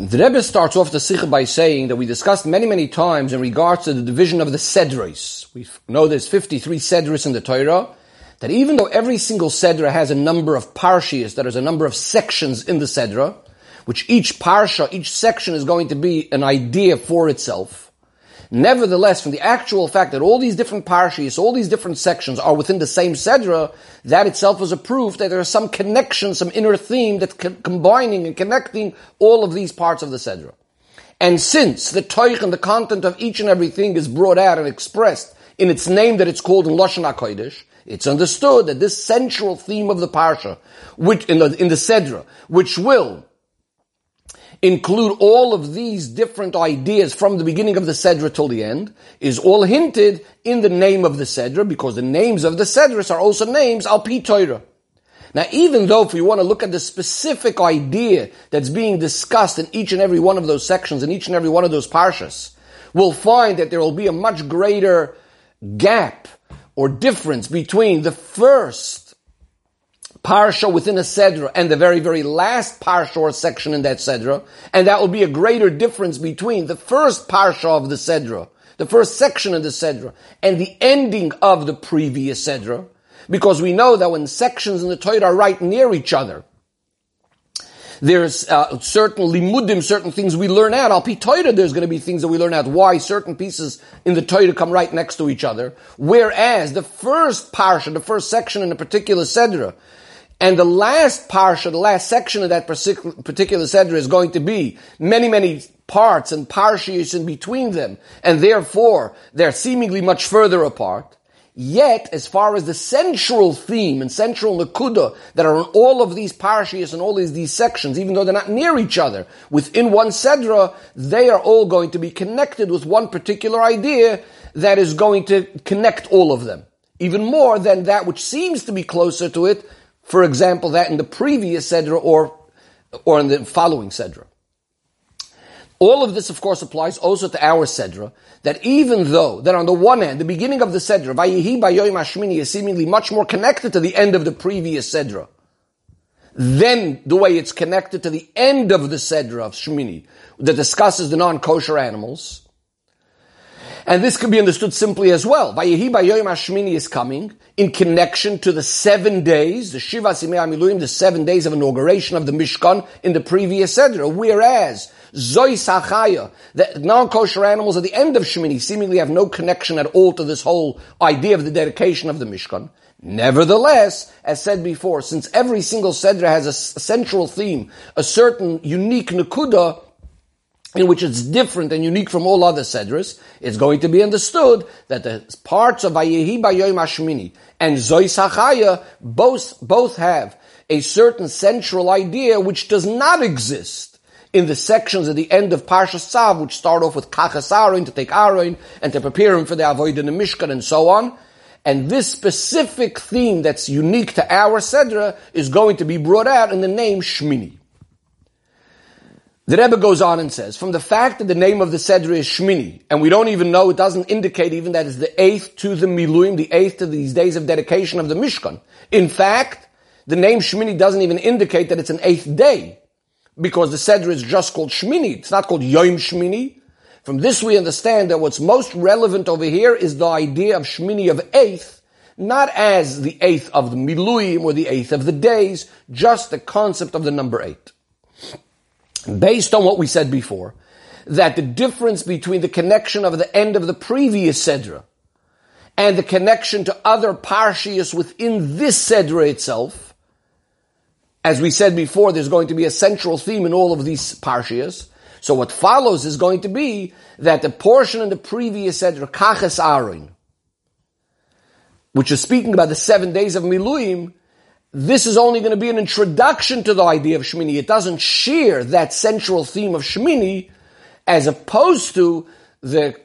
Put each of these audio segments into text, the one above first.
The Rebbe starts off the Sikha by saying that we discussed many, many times in regards to the division of the Sedres. We know there's 53 Sedres in the Torah, that even though every single Sedra has a number of Parshias, that is a number of sections in the Sedra, which each Parsha, each section is going to be an idea for itself, Nevertheless, from the actual fact that all these different parshas, all these different sections are within the same sedra, that itself is a proof that there is some connection, some inner theme that's co- combining and connecting all of these parts of the sedra. And since the toich and the content of each and everything is brought out and expressed in its name that it's called in Lashon HaKodesh, it's understood that this central theme of the parsha, which in the in the sedra, which will include all of these different ideas from the beginning of the Sedra till the end, is all hinted in the name of the Sedra, because the names of the Sedras are also names al Torah. Now, even though if we want to look at the specific idea that's being discussed in each and every one of those sections, in each and every one of those parshas, we'll find that there will be a much greater gap or difference between the first parsha within a sedra and the very, very last parsha or section in that sedra, and that will be a greater difference between the first parsha of the sedra, the first section of the sedra, and the ending of the previous sedra, because we know that when sections in the Torah are right near each other, there's uh, certain limudim, certain things we learn out. Al pi Torah, there's going to be things that we learn out. Why certain pieces in the Torah come right next to each other, whereas the first parsha, the first section in a particular sedra, and the last parsha, the last section of that particular Seder is going to be many, many parts and parshas in between them, and therefore they're seemingly much further apart. Yet, as far as the central theme and central nakuda that are in all of these parshas and all these, these sections, even though they're not near each other, within one sedra, they are all going to be connected with one particular idea that is going to connect all of them. Even more than that which seems to be closer to it, for example, that in the previous Sedra or, or in the following Sedra. All of this, of course, applies also to our Sedra, that even though that on the one hand, the beginning of the Sedra, Vayihi Bayoim Hashmini, is seemingly much more connected to the end of the previous Sedra, than the way it's connected to the end of the Sedra of Shmini, that discusses the non-kosher animals, and this can be understood simply as well. Vayehi Bayoyim Hashmini is coming in connection to the seven days, the Shiva Simei Amiluim, the seven days of inauguration of the Mishkan in the previous Sedra. Whereas Zois HaChaya, the non-kosher animals at the end of Shemini seemingly have no connection at all to this whole idea of the dedication of the Mishkan. Nevertheless, as said before, since every single Sedra has a central theme, a certain unique Nakuda, in which it's different and unique from all other Sedras, it's going to be understood that the parts of Vayehi Bayoim Hashmini and Zois HaChaya both, both have a certain central idea which does not exist in the sections at the end of Parshas Tzav, which start off with Kachas Aaron, to take Aaron, and to prepare him for the Avoid in the Mishkan, and so on. And this specific theme that's unique to our Sedra is going to be brought out in the name Shmini. The Rebbe goes on and says, from the fact that the name of the Sedra is Shmini, and we don't even know, it doesn't indicate even that it's the eighth to the Miluim, the eighth to these days of dedication of the Mishkan. In fact, the name Shmini doesn't even indicate that it's an eighth day, because the Sedra is just called Shmini. It's not called Yom Shmini. From this we understand that what's most relevant over here is the idea of Shmini of eighth, not as the eighth of the Miluim or the eighth of the days, just the concept of the number eight based on what we said before, that the difference between the connection of the end of the previous Sedra and the connection to other Parshias within this Sedra itself, as we said before, there's going to be a central theme in all of these Parshias. So what follows is going to be that the portion in the previous Sedra, Kachas Aaron, which is speaking about the seven days of Miluim, this is only going to be an introduction to the idea of Shemini. It doesn't share that central theme of Shemini as opposed to the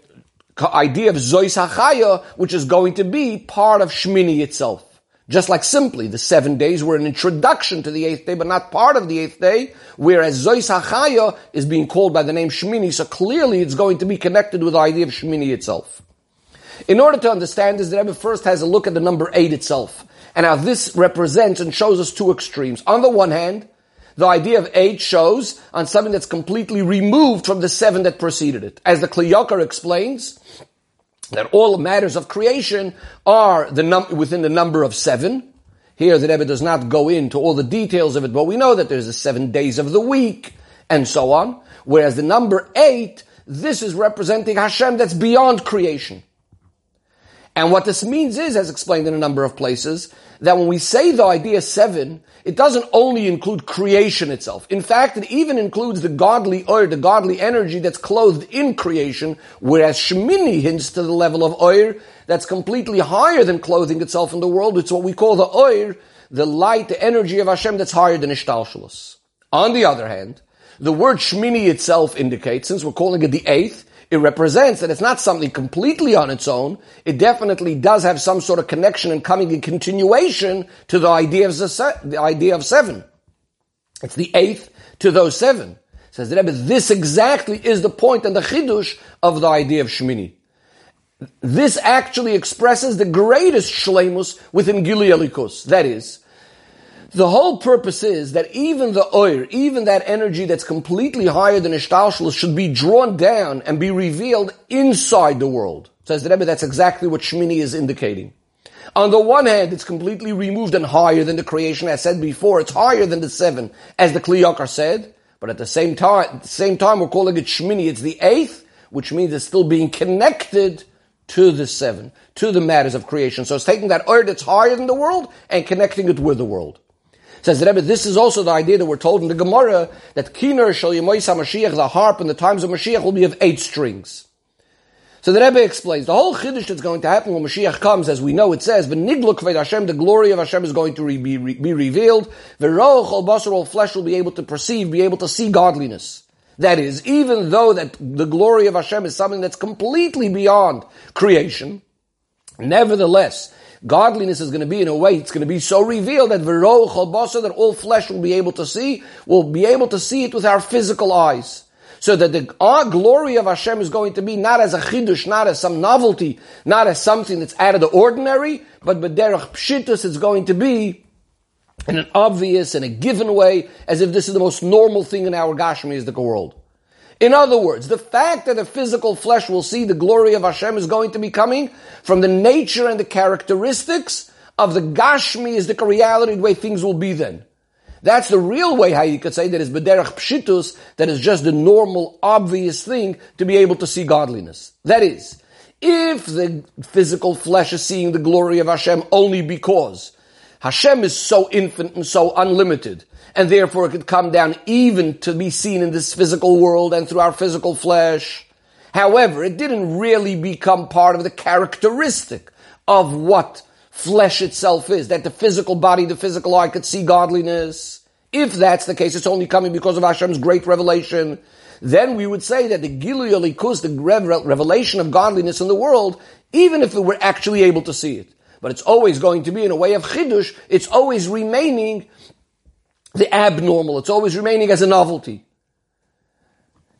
idea of Zois HaChaya, which is going to be part of Shemini itself. Just like simply, the seven days were an introduction to the eighth day, but not part of the eighth day, whereas Zois HaChaya is being called by the name Shemini, so clearly it's going to be connected with the idea of Shemini itself. In order to understand this, the Rebbe first has a look at the number eight itself and now this represents and shows us two extremes. On the one hand, the idea of eight shows on something that's completely removed from the seven that preceded it. As the Kli Yakar explains, that all matters of creation are the num- within the number of seven. Here the Rebbe does not go into all the details of it, but we know that there's the seven days of the week, and so on. Whereas the number eight, this is representing Hashem that's beyond creation. And what this means is, as explained in a number of places, that when we say the idea seven, it doesn't only include creation itself. In fact, it even includes the godly oir, the godly energy that's clothed in creation, whereas Shemini hints to the level of oir that's completely higher than clothing itself in the world. It's what we call the oir, the light, the energy of Hashem that's higher than Ishtalshalos. On the other hand, the word Shmini itself indicates, since we're calling it the eighth, it represents that it's not something completely on its own. It definitely does have some sort of connection and coming in continuation to the idea of the idea of seven. It's the eighth to those seven. Says the Rebbe, this exactly is the point and the chidush of the idea of Shmini. This actually expresses the greatest shlemus within Gili. That is, the whole purpose is that even the oir, even that energy that's completely higher than Ishtalshalos should be drawn down and be revealed inside the world. Says the Rebbe, that's exactly what Shmini is indicating. On the one hand, it's completely removed and higher than the creation. As said before, it's higher than the seven, as the Kli Yakar said. But at the same time, at the same time, we're calling it Shmini. It's the eighth, which means it's still being connected to the seven, to the matters of creation. So it's taking that oir that's higher than the world and connecting it with the world. Says the Rebbe, this is also the idea that we're told in the Gemara that Kiner Shal Yemoisa Mashiach, the harp in the times of Mashiach will be of eight strings. So the Rebbe explains the whole chiddush that's going to happen when Mashiach comes, as we know it says, but Nigluk Hashem, the glory of Hashem is going to be, be revealed. Veroch al basar, all flesh will be able to perceive, be able to see godliness. That is, even though that the glory of Hashem is something that's completely beyond creation, nevertheless, godliness is going to be in a way, it's going to be so revealed that that all flesh will be able to see, will be able to see it with our physical eyes. So that the glory of Hashem is going to be not as a chidush, not as some novelty, not as something that's out of the ordinary, but b'derech pshitus it's going to be in an obvious and a given way, as if this is the most normal thing in our Gashmiistic world. In other words, the fact that the physical flesh will see the glory of Hashem is going to be coming from the nature and the characteristics of the Gashmi is the reality, the way things will be then. That's the real way how you could say that is bederach pshitus, that is just the normal, obvious thing to be able to see godliness. That is, if the physical flesh is seeing the glory of Hashem only because Hashem is so infinite and so unlimited, and therefore it could come down even to be seen in this physical world and through our physical flesh. However, it didn't really become part of the characteristic of what flesh itself is, that the physical body, the physical eye could see godliness. If that's the case, it's only coming because of Hashem's great revelation. Then we would say that the Gili Elikus, the revelation of godliness in the world, even if we were actually able to see it, but it's always going to be in a way of chidush, it's always remaining the abnormal. It's always remaining as a novelty.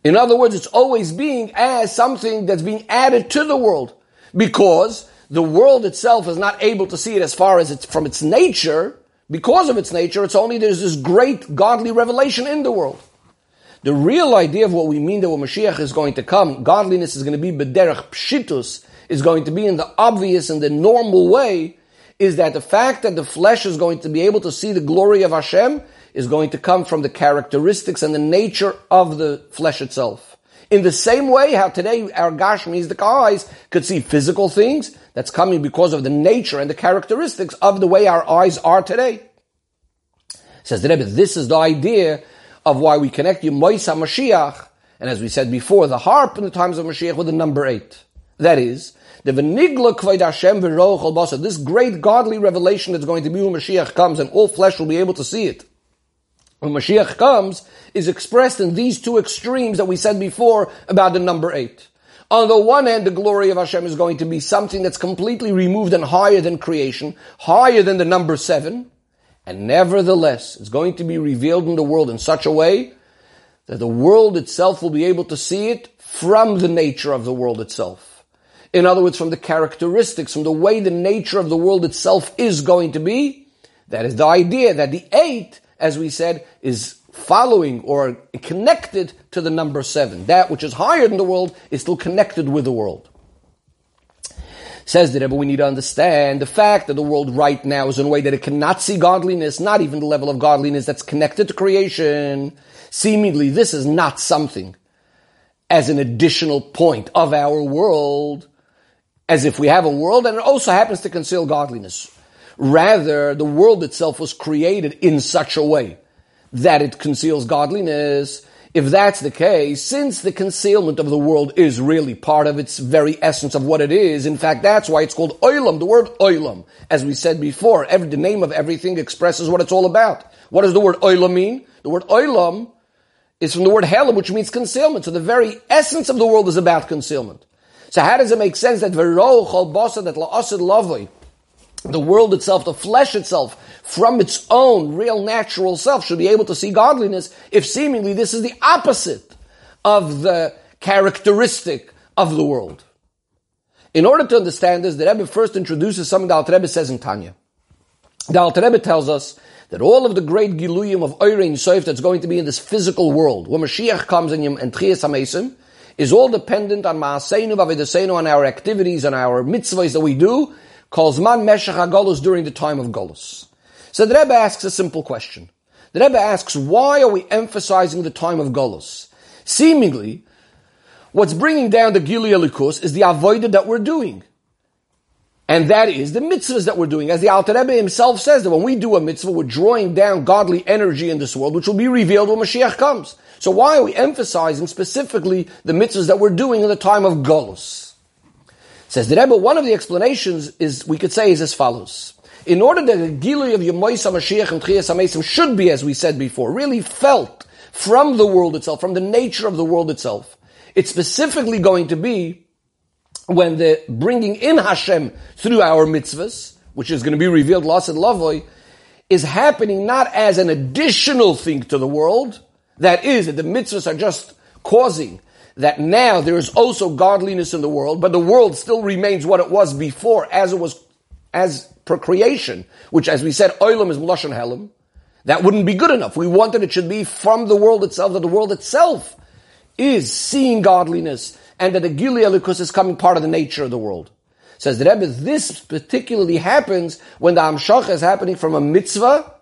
In other words, it's always being as something that's being added to the world because the world itself is not able to see it as far as it's from its nature. Because of its nature, it's only there's this great godly revelation in the world. The real idea of what we mean that when Mashiach is going to come, godliness is going to be bederach pshitus, is going to be in the obvious and the normal way, is that the fact that the flesh is going to be able to see the glory of Hashem is going to come from the characteristics and the nature of the flesh itself. In the same way how today our Gashmis, the eyes, could see physical things, that's coming because of the nature and the characteristics of the way our eyes are today. Says the Rebbe, this is the idea of why we connect Yemoisa Mashiach, and as we said before, the harp in the times of Mashiach with the number eight. That is, the Venigla Kved Hashem Basa, this great godly revelation that's going to be when Mashiach comes and all flesh will be able to see it when Mashiach comes, is expressed in these two extremes that we said before about the number eight. On the one hand, the glory of Hashem is going to be something that's completely removed and higher than creation, higher than the number seven, and nevertheless, it's going to be revealed in the world in such a way that the world itself will be able to see it from the nature of the world itself. In other words, from the characteristics, from the way the nature of the world itself is going to be. That is the idea that the eight as we said, is following or connected to the number seven. That which is higher than the world is still connected with the world. Says the Rebbe, we need to understand the fact that the world right now is in a way that it cannot see godliness, not even the level of godliness that's connected to creation. Seemingly, this is not something as an additional point of our world, as if we have a world and it also happens to conceal godliness. Rather, the world itself was created in such a way that it conceals godliness. If that's the case, since the concealment of the world is really part of its very essence of what it is, in fact, that's why it's called oilam, the word oilam. As we said before, every, the name of everything expresses what it's all about. What does the word oilam mean? The word oilam is from the word helam, which means concealment. So the very essence of the world is about concealment. So how does it make sense that v'ro chol basa, that la'asid lavoi, the world itself, the flesh itself, from its own real natural self should be able to see godliness if seemingly this is the opposite of the characteristic of the world. In order to understand this, the Rebbe first introduces something the Alter Rebbe says in Tanya. The Alter Rebbe tells us that all of the great giluyim of Oirein Soif that's going to be in this physical world, when Mashiach comes in and Tchias HaMesim, is all dependent on Ma'aseinu, Vavidaseinu, on our activities, and our mitzvahs that we do, calls man Meshach HaGolus during the time of Golus. So the Rebbe asks a simple question. The Rebbe asks, why are we emphasizing the time of Golus? Seemingly, what's bringing down the Gili Elikus is the avoided that we're doing. And that is the mitzvahs that we're doing. As the Alter Rebbe himself says, that when we do a mitzvah, we're drawing down godly energy in this world, which will be revealed when Mashiach comes. So why are we emphasizing specifically the mitzvahs that we're doing in the time of Golus? Says the Rebbe, one of the explanations is, we could say, is as follows. In order that the Gilui of Yemoisa Mashiach and Tchias HaMesim should be, as we said before, really felt from the world itself, from the nature of the world itself, it's specifically going to be when the bringing in Hashem through our mitzvahs, which is going to be revealed, loss and lavoi, is happening not as an additional thing to the world, that is, that the mitzvahs are just causing that now there is also godliness in the world, but the world still remains what it was before, as it was, as procreation, which as we said, oilam is mlashon helim. That wouldn't be good enough. We wanted it should be from the world itself, that the world itself is seeing godliness, and that the Gili Elikus is coming part of the nature of the world. Says the Rebbe, this particularly happens when the Amshach is happening from a mitzvah,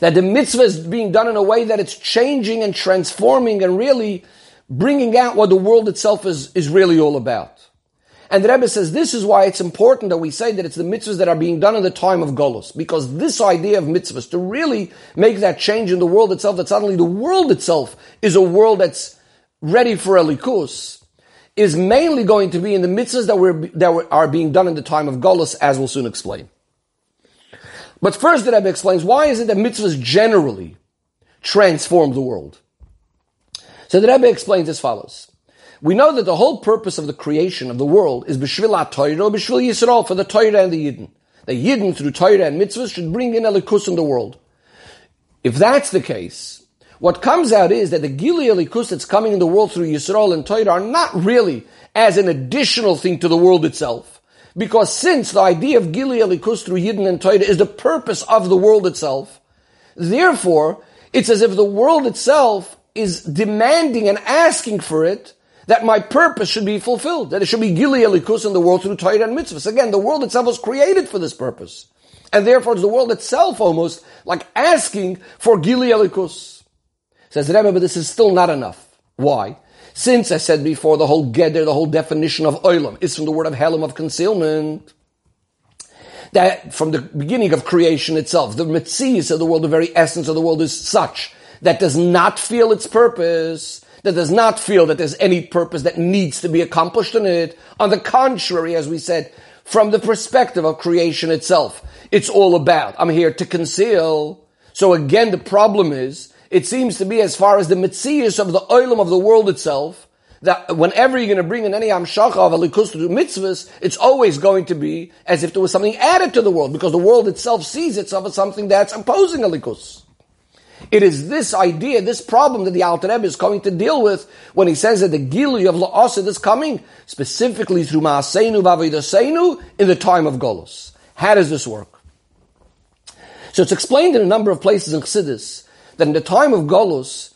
that the mitzvah is being done in a way that it's changing and transforming and really bringing out what the world itself is, is really all about. And the Rebbe says this is why it's important that we say that it's the mitzvahs that are being done in the time of Golos. Because this idea of mitzvahs, to really make that change in the world itself, that suddenly the world itself is a world that's ready for Elikus, is mainly going to be in the mitzvahs that, were, that are being done in the time of Golos, as we'll soon explain. But first the Rebbe explains, why is it that mitzvahs generally transform the world? So the Rebbe explains as follows. We know that the whole purpose of the creation of the world is b'shvil ha-Torah, b'shvil Yisrael, for the Torah and the Yidden. The Yidden, through Torah and mitzvahs, should bring in elikus in the world. If that's the case, what comes out is that the Gili elikus that's coming in the world through Yisrael and Torah are not really as an additional thing to the world itself. Because since the idea of Gili elikus through Yidden and Torah is the purpose of the world itself, therefore, it's as if the world itself is demanding and asking for it, that my purpose should be fulfilled, that it should be Gili Elikus in the world through Torah and mitzvahs. Again, the world itself was created for this purpose. And therefore it's the world itself almost like asking for Gili Elikus. Says Rebbe, but this is still not enough. Why? Since I said before, the whole Geder, the whole definition of Oilam is from the word of Helam of concealment. That from the beginning of creation itself, the Metzias of the world, the very essence of the world is such that does not feel its purpose, that does not feel that there's any purpose that needs to be accomplished in it. On the contrary, as we said, from the perspective of creation itself, it's all about, I'm here to conceal. So again, the problem is, it seems to be as far as the mitzias of the oilam of the world itself, that whenever you're going to bring in any amshacha of alikus to mitzvahs, it's always going to be as if there was something added to the world, because the world itself sees itself as something that's opposing alikus. It is this idea, this problem that the Alter Rebbe is coming to deal with when he says that the Gili of La'asid is coming specifically through Ma'aseinu Vavidaseinu in the time of Golos. How does this work? So it's explained in a number of places in Chassidus that in the time of Golus,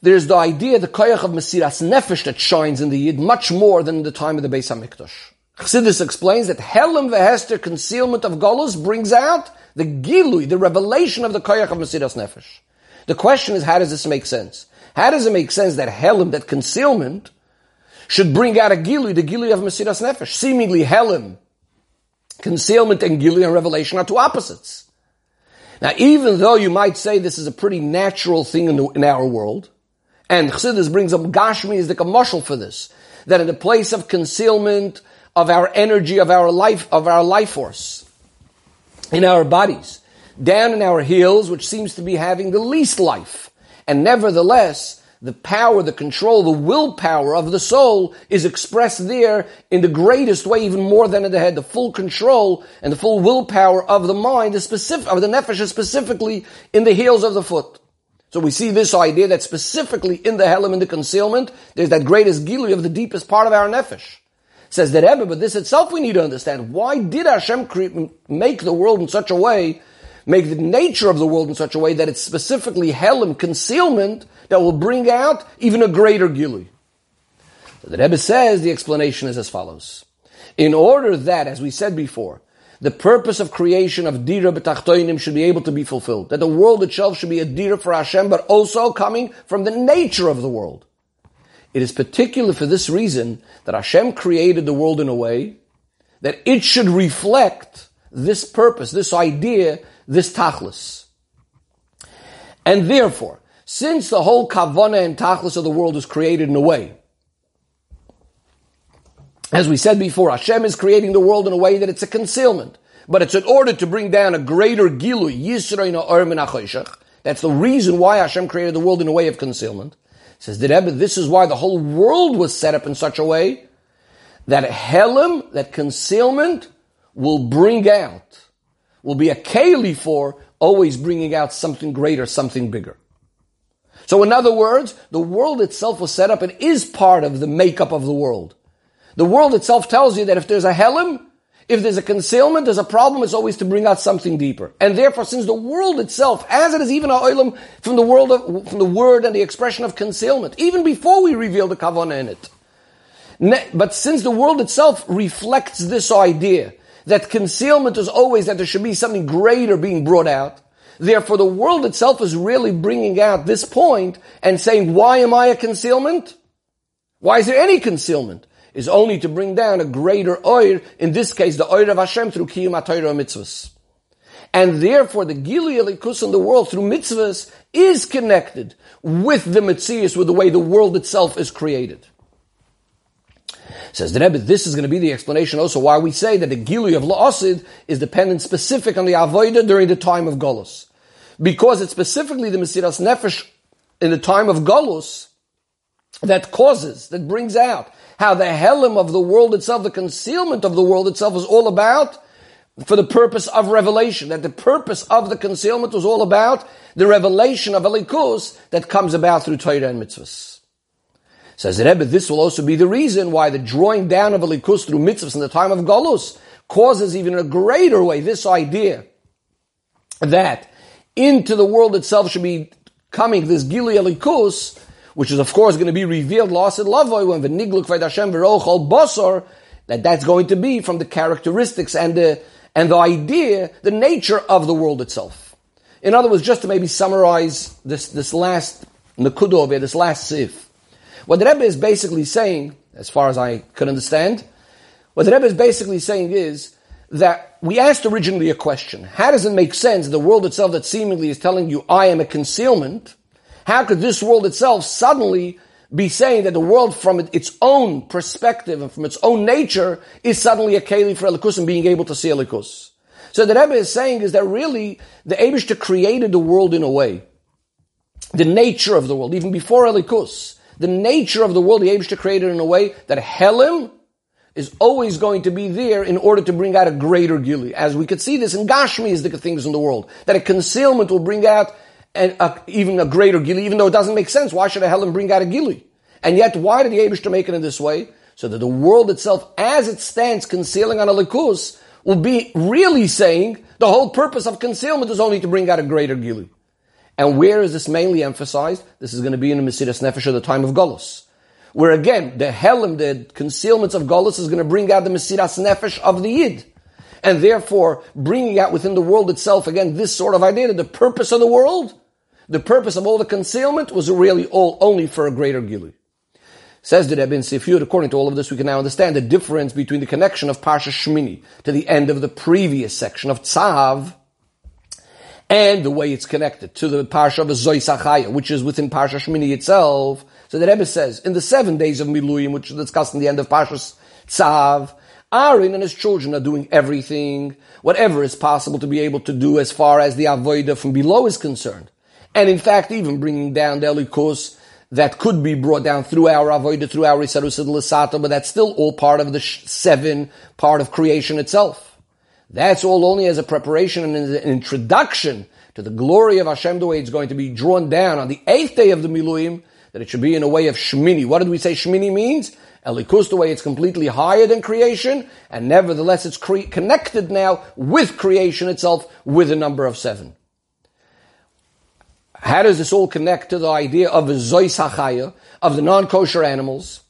there's the idea, the koyach of Mesiras Nefesh that shines in the Yid much more than in the time of the Beis HaMikdash. Chassidus explains that Helam vehester concealment of Golus brings out the Gilui, the revelation of the koyach of Mesiras Nefesh. The question is, how does this make sense? How does it make sense that Helam, that concealment, should bring out a Gilui, the Gilui of Mesiras Nefesh? Seemingly Helam, concealment and Gilui and revelation are two opposites. Now, even though you might say this is a pretty natural thing in, the, in our world, and Chassidus brings up Gashmi is the a for this, that in the place of concealment of our energy, of our life, of our life force, in our bodies, down in our heels, which seems to be having the least life, and nevertheless, the power, the control, the willpower of the soul is expressed there in the greatest way, even more than in the head. The full control and the full willpower of the mind is specific, of the nefesh is specifically in the heels of the foot. So we see this idea that specifically in the Helam, in the concealment, there's that greatest gilui of the deepest part of our nefesh. Says the Rebbe, but this itself we need to understand. Why did Hashem make the world in such a way, make the nature of the world in such a way that it's specifically Helam, concealment, that will bring out even a greater gilui? So the Rebbe says the explanation is as follows. In order that, as we said before, the purpose of creation of dira b'tachtoinim should be able to be fulfilled. That the world itself should be a dira for Hashem, but also coming from the nature of the world. It is particular for this reason that Hashem created the world in a way that it should reflect this purpose, this idea, this tachlis. And therefore, since the whole kavana and tachlis of the world is created in a way as we said before, Hashem is creating the world in a way that it's a concealment. But it's in order to bring down a greater gilu, Yisrael That's the reason why Hashem created the world in a way of concealment. says the Rebbe, this is why the whole world was set up in such a way that helim, that concealment, will bring out, will be a keli for always bringing out something greater, something bigger. So in other words, the world itself was set up and is part of the makeup of the world. The world itself tells you that if there's a helim, if there's a concealment, there's a problem, it's always to bring out something deeper. And therefore, since the world itself, as it is even a oilam from the world of, from the word and the expression of concealment, even before we reveal the kavana in it. But since the world itself reflects this idea that concealment is always that there should be something greater being brought out, therefore the world itself is really bringing out this point and saying, why am I a concealment? Why is there any concealment? is only to bring down a greater oir, in this case the oir of Hashem through Kiyum HaTorah mitzvahs. And therefore the Gili Elikus in the world through mitzvahs is connected with the mitzvahs, with the way the world itself is created. Says the Rebbe, this is going to be the explanation also why we say that the Gili of La'asid is dependent specific on the Avodah during the time of Golos. Because it's specifically the Mesiras Nefesh in the time of Golos that causes, that brings out how the helim of the world itself, the concealment of the world itself is all about for the purpose of revelation. That the purpose of the concealment was all about the revelation of Elikus that comes about through Torah and mitzvahs. Says Rebbe, this will also be the reason why the drawing down of Elikus through mitzvahs in the time of Galus causes even in a greater way this idea that into the world itself should be coming this Gili Elikus which is of course going to be revealed lost in lavoy when the nigluk v'dashem v'rochol bosor, that that's going to be from the characteristics and the and the idea, the nature of the world itself. In other words, just to maybe summarize this this last nakudo this last sif, what the Rebbe is basically saying, as far as I could understand, what the Rebbe is basically saying is that we asked originally a question: How does it make sense the world itself that seemingly is telling you I am a concealment? How could this world itself suddenly be saying that the world from its own perspective and from its own nature is suddenly a keli for Elikus and being able to see Elikus? So the Rebbe is saying is that really the Abishta created the world in a way, the nature of the world, even before Elikus, the nature of the world the Abishta created in a way that Helim is always going to be there in order to bring out a greater Gili. As we could see this in Gashmi is the things in the world, that a concealment will bring out and a, even a greater gili, even though it doesn't make sense. Why should a Helim bring out a gili? And yet, why did the Abishta make it in this way? So that the world itself, as it stands concealing on a likus, will be really saying the whole purpose of concealment is only to bring out a greater gili. And where is this mainly emphasized? This is going to be in the Mesiras Nefesh at the time of Golos. Where again, the Helim, the concealments of Golos is going to bring out the Mesiras Nefesh of the Yid. And therefore, bringing out within the world itself, again, this sort of idea that the purpose of the world, the purpose of all the concealment was really all only for a greater Gili. Says the Rebbe in according to all of this, we can now understand the difference between the connection of Parsha Shmini to the end of the previous section of Tzav, and the way it's connected to the Parsha of Zoisachaya, which is within Parsha Shmini itself. So the Rebbe says, in the seven days of Miluyim, which is discussed in the end of Parsha Tzav, Aaron and his children are doing everything, whatever is possible to be able to do as far as the Avodah from below is concerned. And in fact, even bringing down the Elikus that could be brought down through our Avodah, through our Isarus and Lisata, but that's still all part of the seven part of creation itself. That's all only as a preparation and an introduction to the glory of Hashem, the way it's going to be drawn down on the eighth day of the Miluim, that it should be in a way of Shmini. What did we say Shmini means? Elikus, the way it's completely higher than creation, and nevertheless it's cre- connected now with creation itself with a number of seven. How does this all connect to the idea of Zois HaChaya, of the non-kosher animals?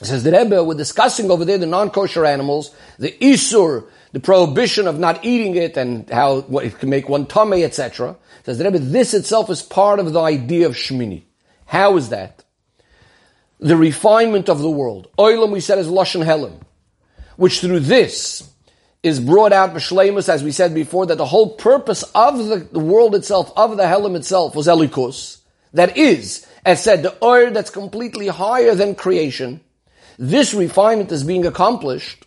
It says the Rebbe, we're discussing over there the non-kosher animals, the Isur, the prohibition of not eating it and how what, it can make one tummy, etc. Says the Rebbe, this itself is part of the idea of Shmini. How is that? The refinement of the world. Oilam, we said, is Lashon Helim, which through this is brought out B'Shleimus, as we said before, that the whole purpose of the, the world itself, of the Helim itself, was Elikus. That is, as said, the oir that's completely higher than creation. This refinement is being accomplished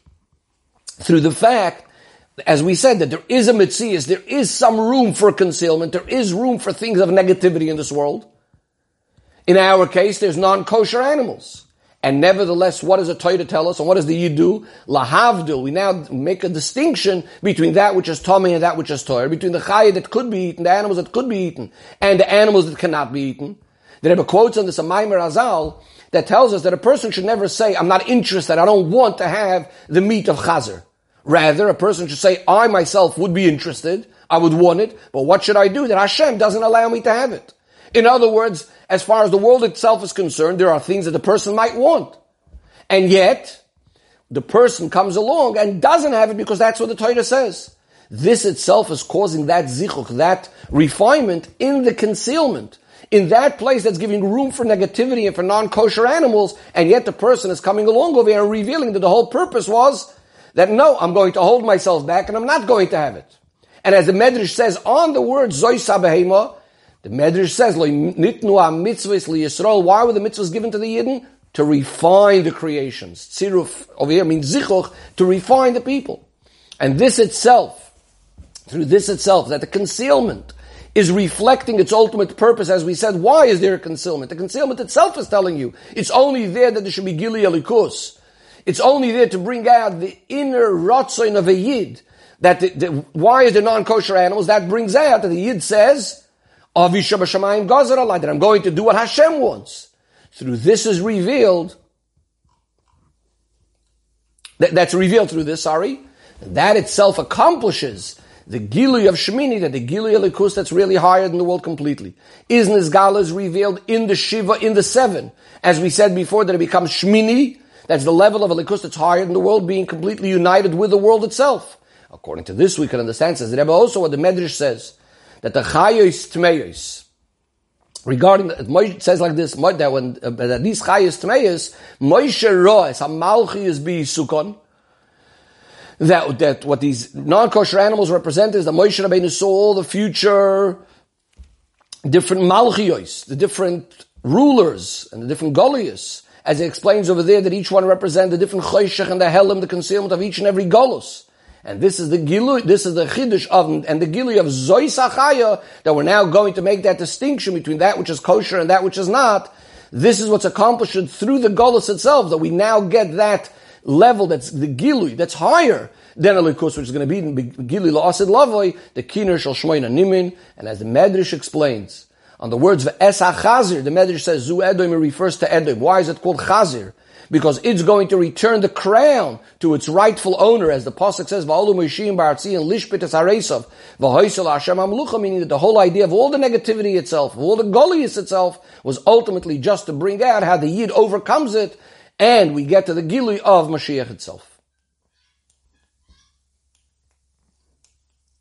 through the fact, as we said, that there is a mitzias, there is some room for concealment, there is room for things of negativity in this world. In our case, there's non-kosher animals. And nevertheless, what does a Torah tell us? And what does the Yid do? Lahavdil. We now make a distinction between that which is tamei and that which is Torah, between the Chayah that could be eaten, the animals that could be eaten, and the animals that cannot be eaten. The Rebbe quotes on this a Maimer Azal that tells us that a person should never say, I'm not interested, I don't want to have the meat of Chazer. Rather, a person should say, I myself would be interested, I would want it, but what should I do that Hashem doesn't allow me to have it? In other words, as far as the world itself is concerned, there are things that the person might want. And yet, the person comes along and doesn't have it because that's what the Torah says. This itself is causing that zichuk, that refinement in the concealment. In that place that's giving room for negativity and for non-kosher animals, and yet the person is coming along over here and revealing that the whole purpose was that no, I'm going to hold myself back and I'm not going to have it. And as the Medrash says on the word Zoy Sabahema, the Medrash says, mitzvahs. Why were the mitzvahs given to the Yidden? To refine the creations. Tziruf over here means zichuch, to refine the people. And this itself, through this itself, that the concealment is reflecting its ultimate purpose, as we said. Why is there a concealment? The concealment itself is telling you it's only there that there should be gili alikus. It's only there to bring out the inner rotzoin of a yid. That the, the, why is there non-kosher animals? That brings out that the yid says, that I'm going to do what Hashem wants. Through this is revealed, that, that's revealed through this, sorry, that itself accomplishes the Gili of Shemini, that the Gili Elikus that's really higher than the world completely. Is Nizgala is revealed in the Shiva, in the seven. As we said before, that it becomes Shmini, that's the level of Elikus that's higher than the world being completely united with the world itself. According to this, we can understand, says the Rebbe also what the Medrash says, that the Chayos Tmeyos, regarding, it says like this, that when, uh, that these Chayos Tmeyos, Moshe Roes, Hamalchi is be Sukkon, that, that what these non-kosher animals represent is that Moshe Rabbeinu saw all the future different Malchios, the different rulers and the different Goliaths, as it explains over there, that each one represents the different choshech and the helim, the concealment of each and every golus. And this is the gilu, this is the chiddush of, and the gilu of zoisachaya, that we're now going to make that distinction between that which is kosher and that which is not. This is what's accomplished through the golus itself, that we now get that level that's the gilu, that's higher than a likus, which is going to be gilu la'asid lavoi, the kiner shal shmoina nimin, and as the Medrash explains, On the words of Esa Chazir, the Medrash says Zu Edom refers to Edom. Why is it called Chazir? Because it's going to return the crown to its rightful owner, as the Pasuk says, V'alu Mishim Ba'artzi and Lishpit Es Haresav, V'hoisel Hashem Amlucha, meaning that the whole idea of all the negativity itself, of all the gullius itself, was ultimately just to bring out how the Yid overcomes it, and we get to the Gilui of Mashiach itself.